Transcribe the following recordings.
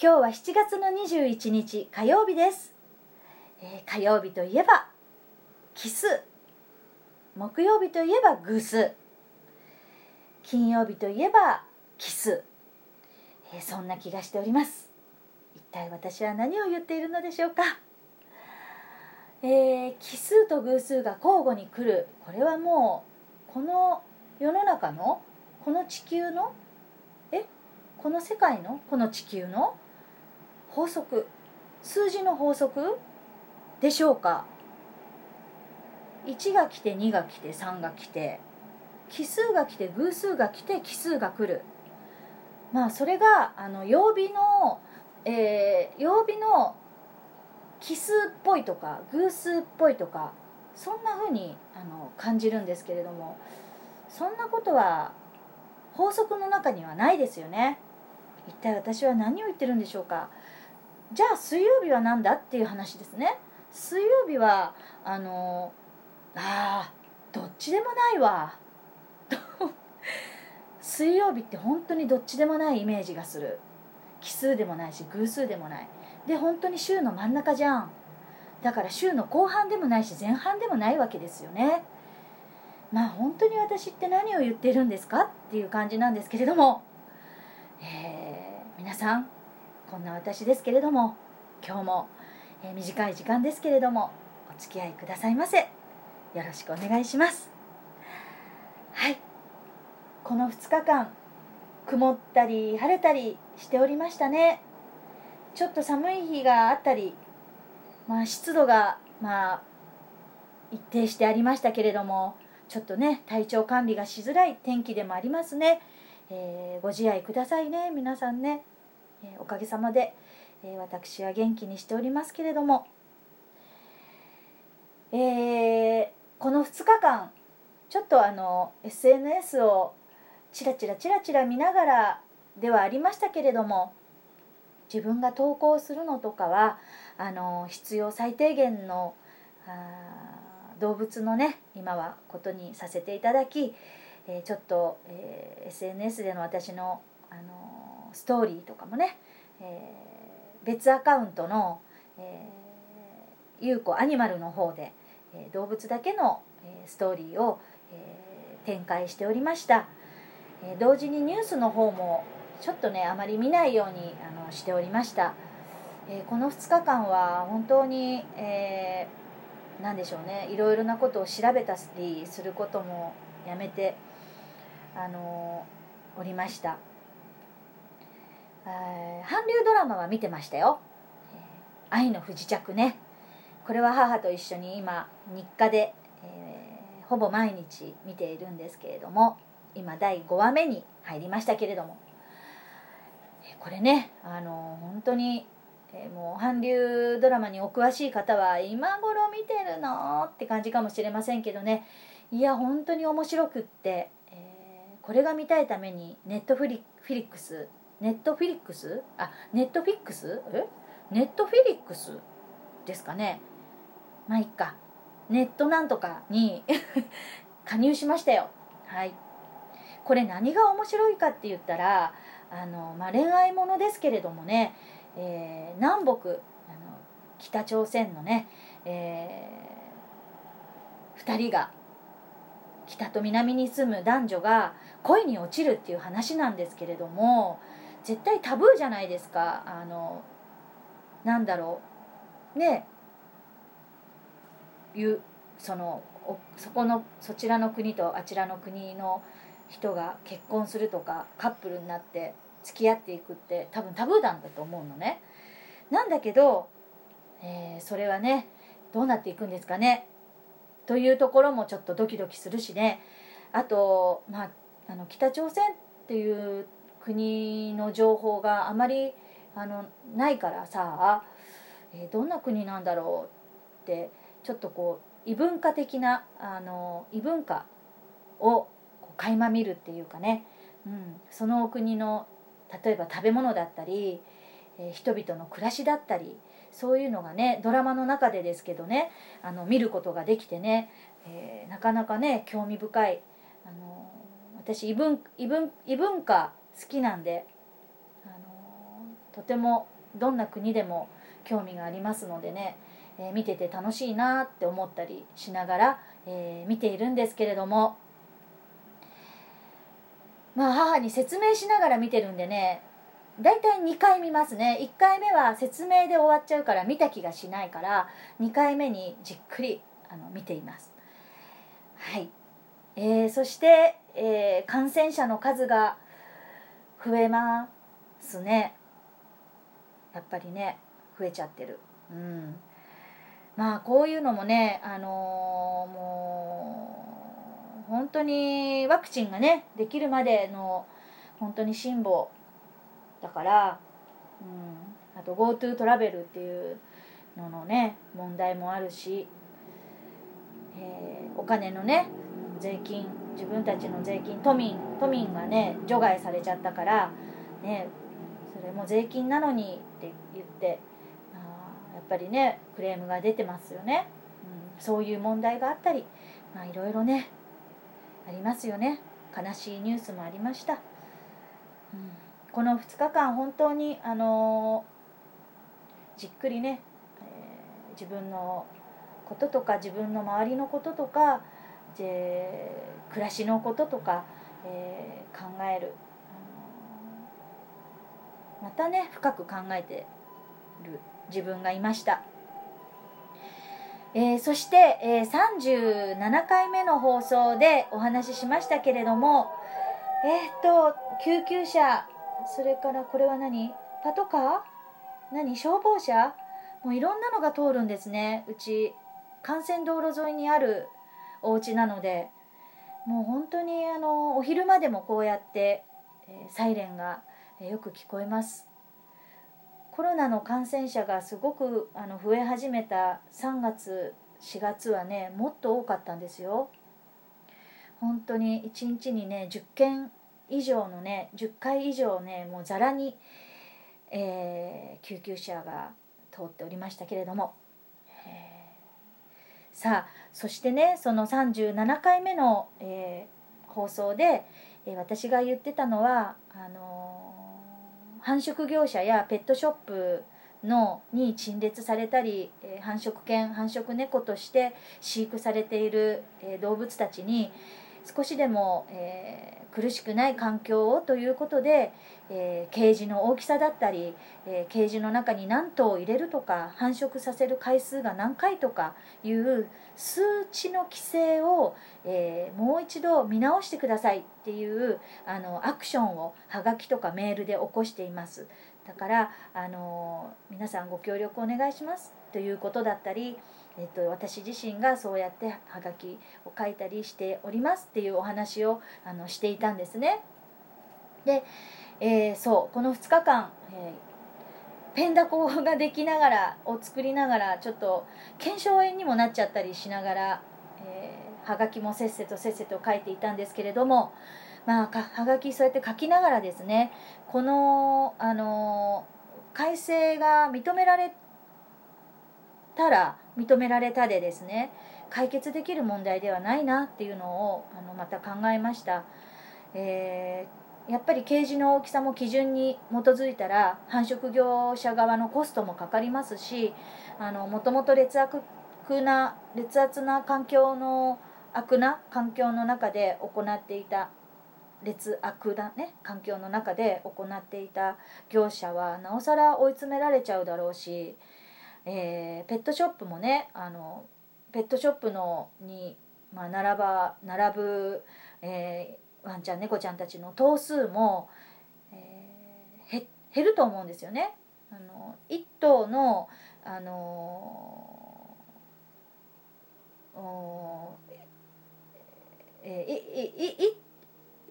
今日は7月の21日火曜日です、えー火曜日といえば奇数木曜日といえば偶数金曜日といえば奇数、えーそんな気がしております。一体私は何を言っているのでしょうか。えー奇数と偶数が交互に来る。これはもうこの世の中のこの地球の？え？この世界の？この地球の？法則数字の法則でしょうか？1が来て2が来て3が来て奇数が来て偶数が来て奇数が来る。まあそれがあの曜日の、えー曜日の奇数っぽいとか偶数っぽいとかそんな風にあの感じるんですけれどもそんなことは法則の中にはないですよね。一体私は何を言ってるんでしょうか？じゃあ水曜日は何だっていう話ですね。水曜日はあのあーどっちでもないわ。水曜日って本当にどっちでもないイメージがする。奇数でもないし偶数でもない。で本当に週の真ん中じゃん。だから週の後半でもないし前半でもないわけですよね。まあ本当に私って何を言ってるんですかっていう感じなんですけれども、えー皆さんこんな私ですけれども今日も、えー短い時間ですけれどもお付き合いくださいませ。よろしくお願いします。はい。この2日間曇ったり晴れたりしておりましたね。ちょっと寒い日があったり、まあ、湿度がまあ一定してありましたけれどもちょっとね体調管理がしづらい天気でもありますね、えーご自愛くださいね皆さんね、えおかげさまで、え私は元気にしておりますけれども、えーこの2日間ちょっとあの SNS をチラチラチラチラ見ながらではありましたけれども自分が投稿するのとかはあの必要最低限のあ動物のね今はことにさせていただき、えーちょっと、えー SNS での私の、あのストーリーとかもね、えー別アカウントの、えー、ゆうこアニマルの方で、えー動物だけの、えーストーリーを、えー展開しておりました、えー同時にニュースの方もちょっとねあまり見ないようにあのしておりました、えーこの2日間は本当に、えーなんでしょうね。いろいろなことを調べたりすることもやめてあのおりました、韓流ドラマは見てましたよ「愛の不時着ね」これは母と一緒に今日課で、えーほぼ毎日見ているんですけれども今第5話目に入りましたけれども。これねあの本当に、えーもう韓流ドラマにお詳しい方は今頃見てるのって感じかもしれませんけどね。いや本当に面白くって、えーこれが見たいためにネットフリフィリックスネットフィリックスあネットフィックスえ？ネットフィリックスですかね。まあいっか。ネットなんとかに 加入しましたよ。はい。これ何が面白いかって言ったらあの、まあ、恋愛ものですけれどもね、えー南北あの北朝鮮のね、え2人が北と南に住む男女が恋に落ちるっていう話なんですけれども絶対タブーじゃないですか。あのなんだろう。ね。いうそのそこのそちらの国とあちらの国の人が結婚するとかカップルになって付き合っていくって多分タブーなんだと思うのね。なんだけど、えーそれはねどうなっていくんですかね。というところもちょっとドキドキするしね。あと、まあ、あの北朝鮮っていう国の情報があまりあのないからさ、えーどんな国なんだろうってちょっとこう異文化的なあの異文化をこう垣間見るっていうかね、うん、その国の例えば食べ物だったり、えー人々の暮らしだったりそういうのがねドラマの中でですけどねあの見ることができてね、えーなかなかね興味深いあの私異文異文異文化好きなんであのとてもどんな国でも興味がありますのでね、えー、見てて楽しいなって思ったりしながら、えー、見ているんですけれどもまあ母に説明しながら見てるんでね大体2回見ますね。1回目は説明で終わっちゃうから見た気がしないから2回目にじっくりあの見ています。はい、えー、そして、えー、感染者の数が増えますね。やっぱりね増えちゃってる。うん。まあこういうのもねあのー、もう本当にワクチンがねできるまでの本当に辛抱だから、うん、あと GoTo トラベルっていうののね問題もあるし、えー、お金のね税金自分たちの税金都民都民がね除外されちゃったからねそれも税金なのにって言ってあやっぱりねクレームが出てますよね、うん、そういう問題があったりまあいろいろねありますよね。悲しいニュースもありました、うん、この2日間本当にあのー、じっくりね、えー、自分のこととか自分の周りのこととかで暮らしのこととか、えー、考える、またね深く考えてる自分がいました。えー、そして、えー、37回目の放送でお話ししましたけれどもえっ、と救急車それからこれは何？パトカー？何？消防車？もういろんなのが通るんですね。うち幹線道路沿いにあるお家なのでもう本当にあのお昼間でもこうやって、え、サイレンが、え、よく聞こえます。コロナの感染者がすごくあの増え始めた3月4月はねもっと多かったんですよ。本当に1日にね10件以上のね10回以上ねもうざらに、えー、救急車が通っておりましたけれども、さあそしてねその37回目の、えー、放送で、えー、私が言ってたのはあのー、繁殖業者やペットショップのに陳列されたり、え繁殖犬繁殖猫として飼育されている、え動物たちに少しでも、えー、苦しくない環境をということで、えー、ケージの大きさだったり、えー、ケージの中に何頭入れるとか繁殖させる回数が何回とかいう数値の規制を、えもう一度見直してくださいっていうあのアクションをはがきとかメールで起こしています。だからあの皆さんご協力お願いしますということだったりえっと、私自身がそうやってはがきを書いたりしておりますっていうお話をあのしていたんですね。で、えー、そうこの2日間、えー、ペンダコができながらを作りながらちょっと腱鞘炎にもなっちゃったりしながら、えー、はがきもせっせとせっせと書いていたんですけれどもまあはがきそうやって書きながらですねこのあの改正が認められたら認められたでですね解決できる問題ではないなっていうのをあのまた考えました、えー、やっぱりケージの大きさも基準に基づいたら繁殖業者側のコストもかかりますしもともと劣悪な劣悪な環境の悪な環境の中で行っていた劣悪なね環境の中で行っていた業者はなおさら追い詰められちゃうだろうしえー、ペットショップもねあのペットショップのに、まあ、並ば並ぶ、えー、ワンちゃん猫ちゃんたちの頭数も、えー、減ると思うんですよね。あの1頭のあのえー、いいい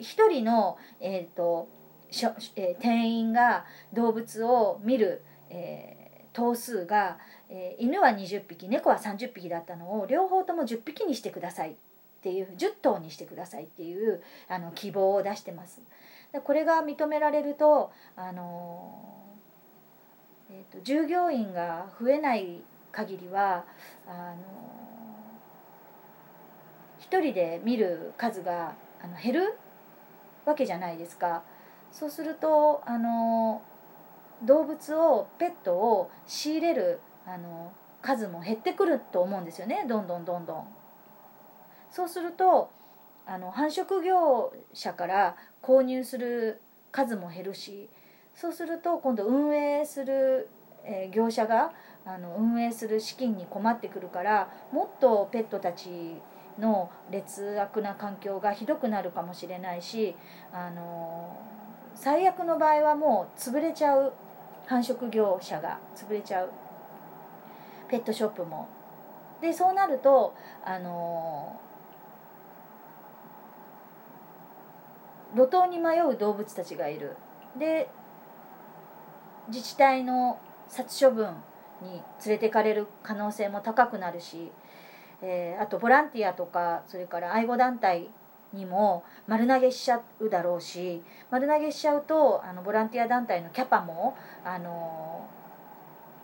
一人の、えーとしょえー、店員が動物を見る、えー頭数が、えー、犬は20匹猫は30匹だったのを両方とも10匹にしてくださいっていう10頭にしてくださいっていうあの希望を出してます。でこれが認められると、あのえーと、従業員が増えない限りはあの1人で見る数があの減るわけじゃないですか。そうするとあの動物をペットを仕入れるあの数も減ってくると思うんですよねどんどんどんどん。そうするとあの繁殖業者から購入する数も減るしそうすると今度運営する、え、業者があの運営する資金に困ってくるからもっとペットたちの劣悪な環境がひどくなるかもしれないしあの最悪の場合はもう潰れちゃう繁殖業者が潰れちゃうペットショップも。でそうなるとあの路頭に迷う動物たちがいる。で自治体の殺処分に連れてかれる可能性も高くなるし、えー、あとボランティアとかそれから愛護団体にも丸投げしちゃうだろうし丸投げしちゃうとあのボランティア団体のキャパもあの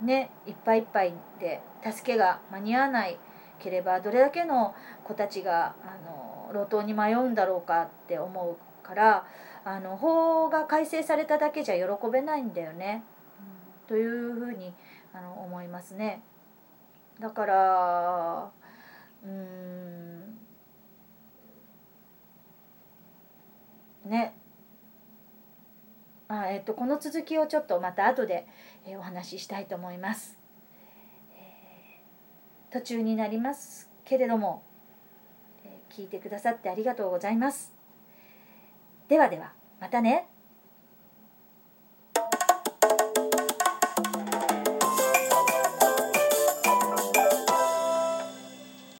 ねいっぱいいっぱいで助けが間に合わないければどれだけの子たちがあの路頭に迷うんだろうかって思うからあの法が改正されただけじゃ喜べないんだよね、うん、というふうにあの思いますね。だからうんね。あ、えっと、この続きをちょっとまた後で、えー、お話ししたいと思います、えー、途中になりますけれども、えー、聞いてくださってありがとうございます。ではではまたね。